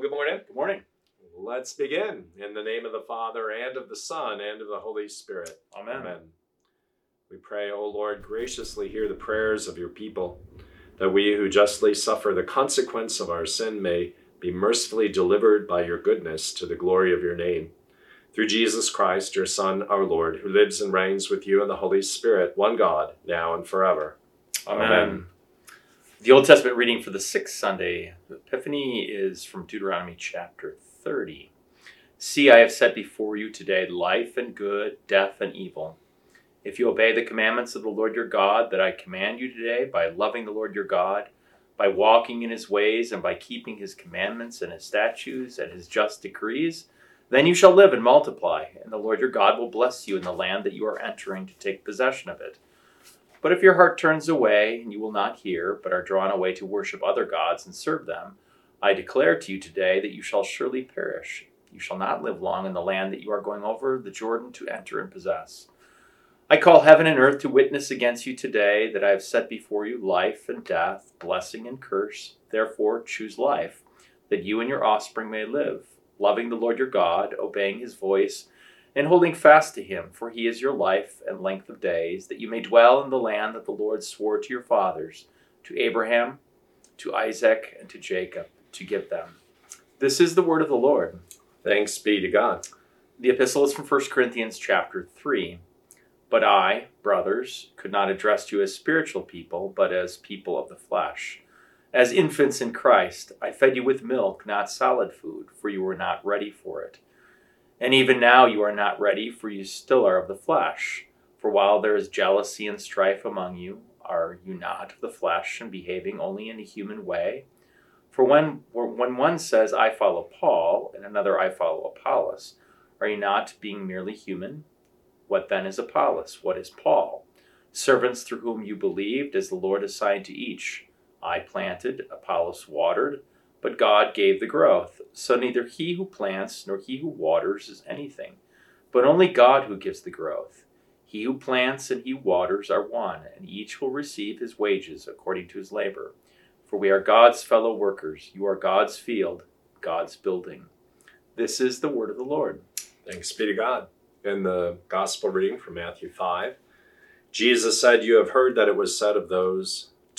Well, good morning. Good morning. Let's begin in the name of the Father and of the Son and of the Holy Spirit. Amen. We pray, O Lord, graciously hear the prayers of your people, that we who justly suffer the consequence of our sin may be mercifully delivered by your goodness to the glory of your name. Through Jesus Christ, your Son, our Lord, who lives and reigns with you in the Holy Spirit, one God, now and forever. Amen. The Old Testament reading for the sixth Sunday Epiphany is from Deuteronomy chapter 30. See, I have set before you today life and good, death and evil. If you obey the commandments of the Lord your God that I command you today by loving the Lord your God, by walking in his ways, and by keeping his commandments and his statutes and his just decrees, then you shall live and multiply, and the Lord your God will bless you in the land that you are entering to take possession of it. But if your heart turns away, and you will not hear, but are drawn away to worship other gods and serve them, I declare to you today that you shall surely perish. You shall not live long in the land that you are going over the Jordan to enter and possess. I call heaven and earth to witness against you today that I have set before you life and death, blessing and curse. Therefore, choose life, that you and your offspring may live, loving the Lord your God, obeying his voice, and holding fast to him, for he is your life and length of days, that you may dwell in the land that the Lord swore to your fathers, to Abraham, to Isaac, and to Jacob, to give them. This is the word of the Lord. Thanks be to God. The epistle is from 1 Corinthians chapter 3. But I, brothers, could not address you as spiritual people, but as people of the flesh. As infants in Christ, I fed you with milk, not solid food, for you were not ready for it. And even now you are not ready, for you still are of the flesh. For while there is jealousy and strife among you, are you not of the flesh and behaving only in a human way? For when, when one says, I follow Paul, and another, I follow Apollos, are you not being merely human? What then is Apollos? What is Paul? Servants through whom you believed, as the Lord assigned to each. I planted, Apollos watered, but God gave the growth. So neither he who plants nor he who waters is anything, but only God who gives the growth. He who plants and he waters are one, and each will receive his wages according to his labor. For we are God's fellow workers. You are God's field, God's building. This is the word of the Lord. Thanks be to God. In the gospel reading from Matthew 5, Jesus said, You have heard that it was said of those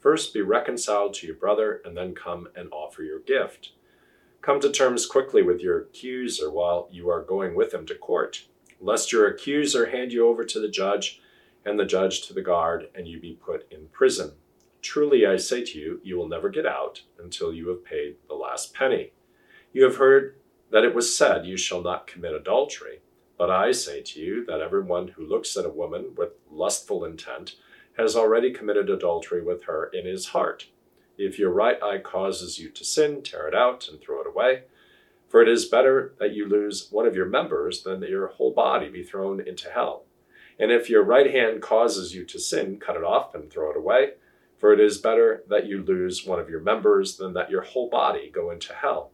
First be reconciled to your brother, and then come and offer your gift. Come to terms quickly with your accuser while you are going with him to court, lest your accuser hand you over to the judge, and the judge to the guard, and you be put in prison. Truly I say to you, you will never get out until you have paid the last penny. You have heard that it was said, You shall not commit adultery. But I say to you that everyone who looks at a woman with lustful intent has already committed adultery with her in his heart. If your right eye causes you to sin, tear it out and throw it away. For it is better that you lose one of your members than that your whole body be thrown into hell. And if your right hand causes you to sin, cut it off and throw it away. For it is better that you lose one of your members than that your whole body go into hell.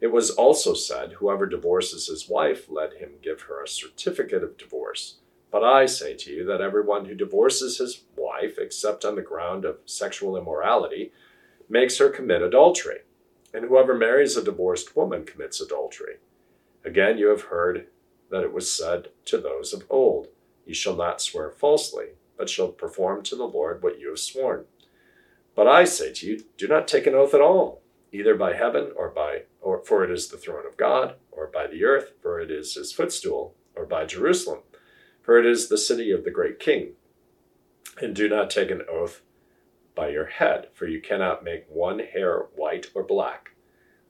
It was also said, Whoever divorces his wife, let him give her a certificate of divorce. But I say to you that everyone who divorces his wife, except on the ground of sexual immorality, makes her commit adultery. And whoever marries a divorced woman commits adultery. Again, you have heard that it was said to those of old, You shall not swear falsely, but shall perform to the Lord what you have sworn. But I say to you, do not take an oath at all either by heaven or by or for it is the throne of God, or by the earth, for it is his footstool, or by Jerusalem, for it is the city of the great king. And do not take an oath by your head, for you cannot make one hair white or black.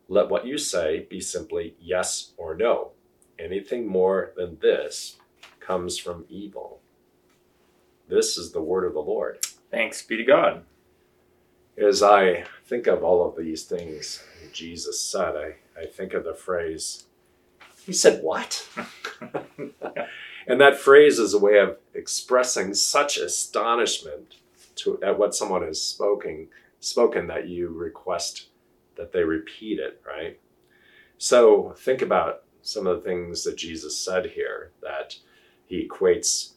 Let what you say be simply yes or no. Anything more than this comes from evil. This is the word of the Lord. Thanks be to God. As I think of all of these things Jesus said, I, I think of the phrase, He said, What? and that phrase is a way of expressing such astonishment to at what someone has spoken spoken that you request that they repeat it, right? So think about some of the things that Jesus said here that he equates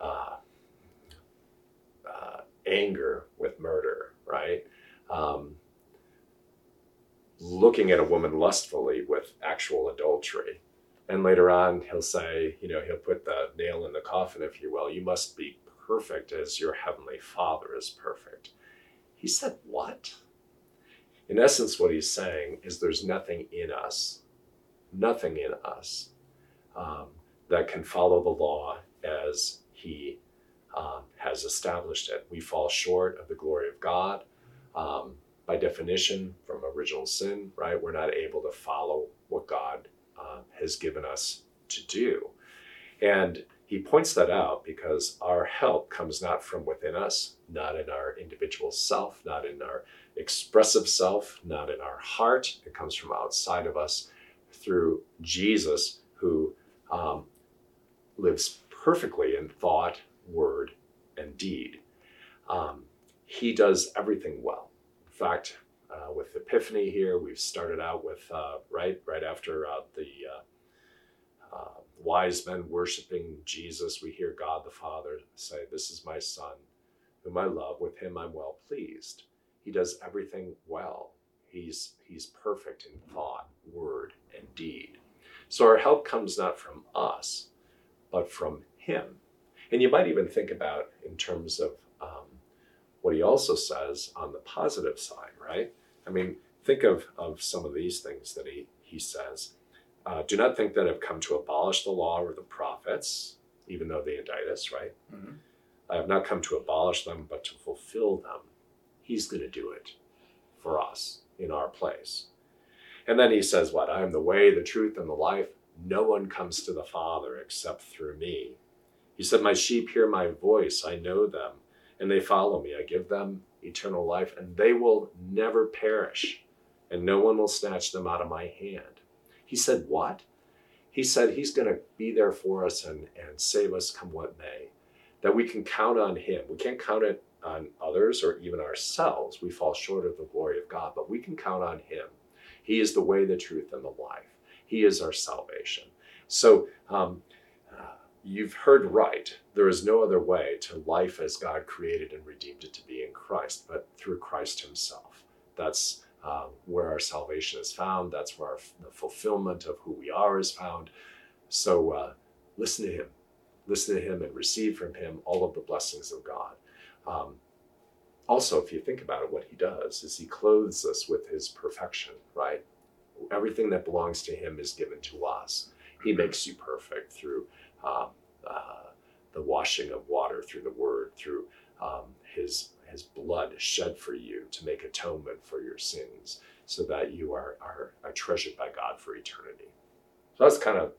uh, uh, anger with murder, right? Um, looking at a woman lustfully with actual adultery. And later on, he'll say, you know, he'll put the nail in the coffin, if you will. You must be perfect as your heavenly Father is perfect. He said, What? In essence, what he's saying is there's nothing in us, nothing in us um, that can follow the law as he um, has established it. We fall short of the glory of God. Um, by definition, from original sin, right? We're not able to follow has given us to do. And he points that out because our help comes not from within us, not in our individual self, not in our expressive self, not in our heart. It comes from outside of us through Jesus, who um, lives perfectly in thought, word, and deed. Um, he does everything well In fact, uh, with Epiphany here, we've started out with uh, right right after uh, the uh, uh, wise men worshiping Jesus. We hear God the Father say, "This is my Son, whom I love. With him I'm well pleased." He does everything well. He's he's perfect in thought, word, and deed. So our help comes not from us, but from Him. And you might even think about in terms of um, what he also says on the positive side, right? I mean, think of, of some of these things that he, he says. Uh, do not think that I've come to abolish the law or the prophets, even though they indict us, right? Mm-hmm. I have not come to abolish them, but to fulfill them. He's going to do it for us in our place. And then he says, What? I am the way, the truth, and the life. No one comes to the Father except through me. He said, My sheep hear my voice. I know them and they follow me. I give them eternal life, and they will never perish, and no one will snatch them out of my hand. He said, What? He said he's going to be there for us and, and save us come what may, that we can count on him. We can't count it on others or even ourselves. We fall short of the glory of God, but we can count on him. He is the way, the truth, and the life. He is our salvation. So, um, You've heard right. There is no other way to life as God created and redeemed it to be in Christ, but through Christ Himself. That's uh, where our salvation is found. That's where our, the fulfillment of who we are is found. So uh, listen to Him. Listen to Him and receive from Him all of the blessings of God. Um, also, if you think about it, what He does is He clothes us with His perfection, right? Everything that belongs to Him is given to us. He makes you perfect through um, uh, the washing of water through the word, through um, his, his blood shed for you to make atonement for your sins, so that you are, are, are treasured by God for eternity. So that's kind of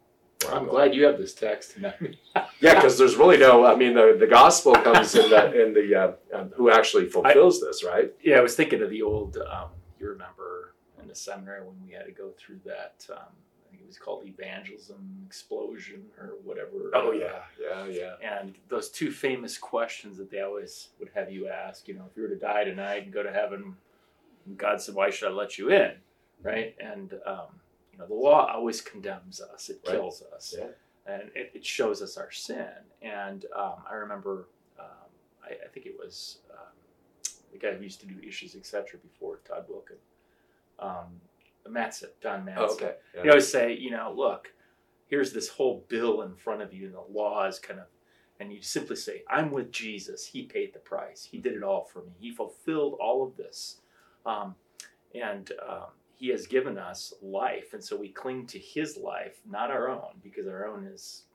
I'm, I'm glad you have this text. yeah, because there's really no. I mean, the, the gospel comes in the in the uh, um, who actually fulfills I, this, right? Yeah, I was thinking of the old. Um, you remember in the seminary when we had to go through that um, was called Evangelism Explosion or whatever. Oh yeah, yeah, yeah. And those two famous questions that they always would have you ask, you know, if you were to die tonight and go to heaven, God said, "Why should I let you in?" Right? And um, you know, the law always condemns us; it right. kills us, yeah. and it, it, shows us our sin. And um, I remember, um, I, I, think it was um, the guy who used to do issues, etc. Before Todd Wilken. Um, Matzat, Don Matzat. Oh, okay. Yeah. He always say, you know, look, here's this whole bill in front of you, and the law is kind of, and you simply say, I'm with Jesus. He paid the price. He did it all for me. He fulfilled all of this. Um, and um, he has given us life. And so we cling to his life, not our own, because our own is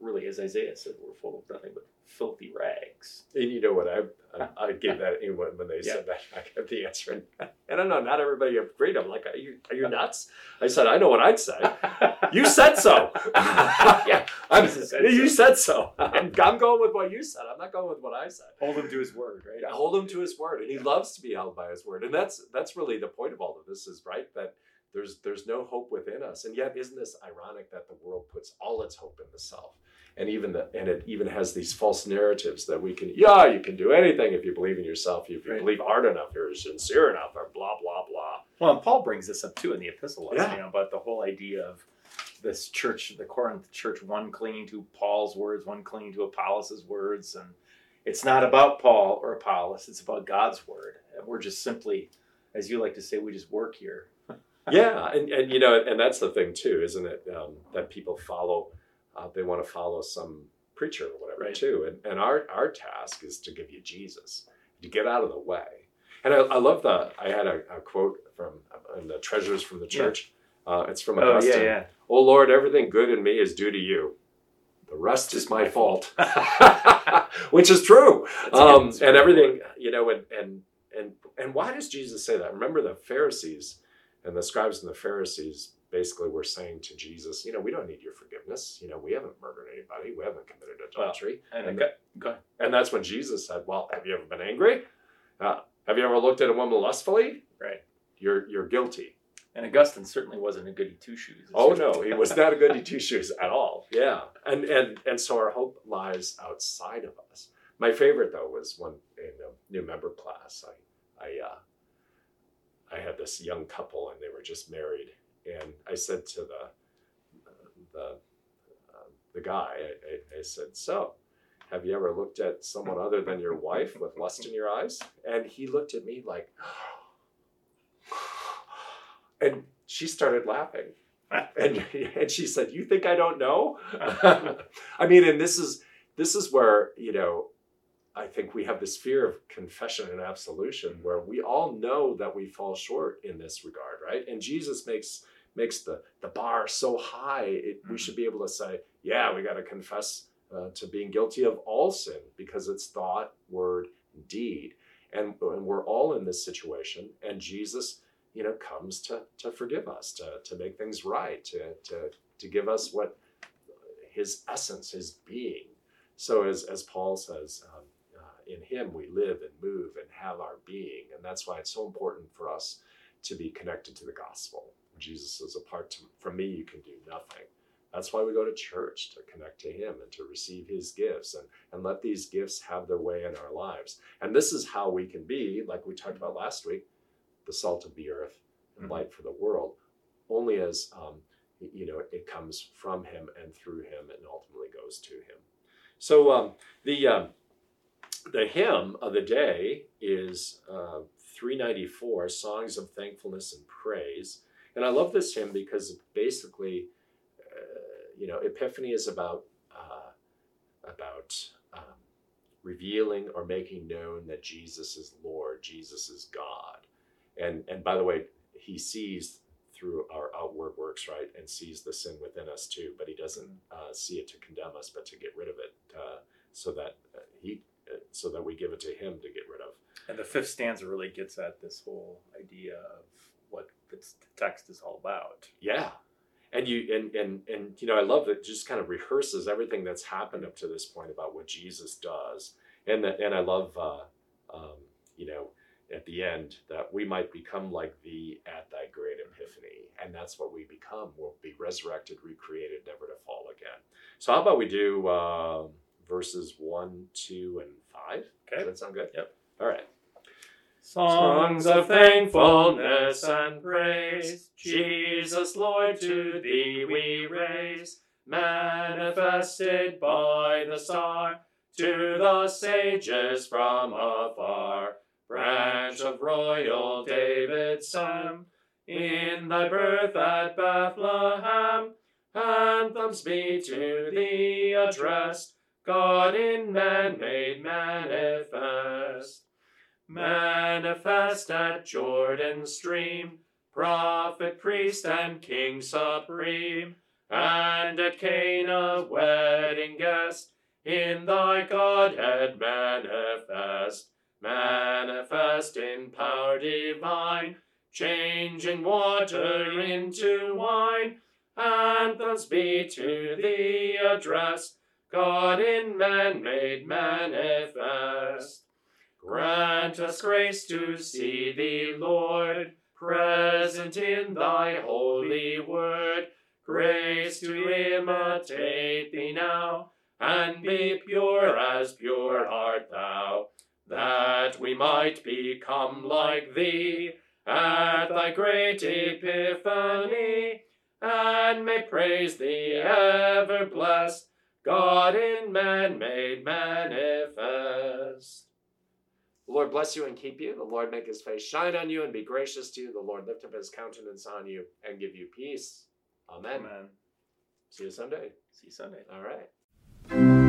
really, as Isaiah said, we're full of nothing but filthy rags. And you know what? I I, gave that anyone when they said that. I gave the answer, and I don't know. Not everybody agreed. I'm like, are you are you nuts? I said, I know what I'd say. you said so. yeah, I'm, you said so. I'm, I'm, going with what you said. I'm not going with what I said. Hold him to his word, right? Yeah, hold him to his word, and he loves to be held by his word, and that's that's really the point of all of this is right that there's there's no hope within us. And yet, isn't this ironic that the world puts all its hope in the self? And even the and it even has these false narratives that we can, yeah, you can do anything if you believe in yourself, if you Right. believe hard enough, you're sincere enough, or blah blah blah. Well, and Paul brings this up too in the epistle, Yeah. you know, about the whole idea of this church, the Corinth church, one clinging to Paul's words, one clinging to Apollos' words, and it's not about Paul or Apollos; it's about God's word. And we're just simply, as you like to say, we just work here. yeah, and, and you know, and that's the thing too, isn't it? Um, that people follow, uh, they want to follow some preacher or whatever Right. too. And, and our our task is to give you Jesus, to get out of the way. And I, I love the. I had a, a quote from uh, in the Treasures from the Church. Uh, it's from Augustine. Oh yeah, yeah. Oh Lord, everything good in me is due to you. The rest is my fault, which is true. Um, and everything, you know, and and and and why does Jesus say that? Remember, the Pharisees and the scribes and the Pharisees basically were saying to Jesus, you know, we don't need your forgiveness. You know, we haven't murdered anybody. We haven't committed adultery. And, And go, go. And that's when Jesus said, "Well, have you ever been angry? Uh, have you ever looked at a woman lustfully? Right. You're you're guilty." And Augustine certainly wasn't a goody two shoes. Oh no, he was not a goody two shoes at all. Yeah, and and and so our hope lies outside of us. My favorite though was one in a new member class. I I uh, I had this young couple and they were just married, and I said to the the uh, the guy, I, I, I said, so. Have you ever looked at someone other than your wife with lust in your eyes? And he looked at me like, and she started laughing and and she said, "You think I don't know?" I mean, and this is this is where you know, I think we have this fear of confession and absolution, where we all know that we fall short in this regard, right? And Jesus makes makes the the bar so high, it, we Mhm. should be able to say, "Yeah, we got to confess uh, to being guilty of all sin because it's thought, word, deed." And, and we're all in this situation, and Jesus you know comes to to forgive us to to make things right to to to give us what his essence his being so as as paul says um, uh, in him we live and move and have our being and that's why it's so important for us to be connected to the gospel jesus says apart from me you can do nothing that's why we go to church to connect to him and to receive his gifts and, and let these gifts have their way in our lives and this is how we can be like we talked about last week the salt of the earth and Mhm. light for the world, only as um, you know it comes from him and through him and ultimately goes to him. So um, the um, the hymn of the day is uh, 394, Songs of Thankfulness and Praise, and I love this hymn because basically, uh, you know, Epiphany is about uh, about um, revealing or making known that Jesus is Lord, Jesus is God. And and by the way he sees through our outward works right and sees the sin within us too but he doesn't uh, see it to condemn us but to get rid of it uh, so that uh, he uh, so that we give it to him to get rid of. And the fifth stanza really gets at this whole idea of what the text is all about. yeah. And you and and and you know i love that it just kind of rehearses everything that's happened up to this point about what jesus does. And that and i love uh, um, you know at the end that we might become like thee at thy great epiphany. And that's what we become. We'll be resurrected recreated never to fall again. So how about we do um verses one two and five? Okay. does that sound good? Yep. all right Songs of thankfulness and praise, Jesus, Lord, to thee we raise, manifested by the star, to the sages from afar, branch of royal David's son, in thy birth at Bethlehem, anthems be to thee addressed, God in man made manifest. Manifest at Jordan's stream, prophet, priest, and king supreme, and at Cana wedding guest, in thy Godhead manifest, manifest in power divine, changing water into wine, anthems be to thee addressed, God in man made manifest. Grant us grace to see thee, Lord, present in thy holy word, grace to imitate thee now, and be pure as pure art thou, that we might become like thee at thy great epiphany, and may praise thee ever blessed, God in man made manifest. Lord bless you and keep you. The Lord make his face shine on you and be gracious to you. The Lord lift up his countenance on you and give you peace. Amen. Amen. See you Sunday. See you Sunday. All right.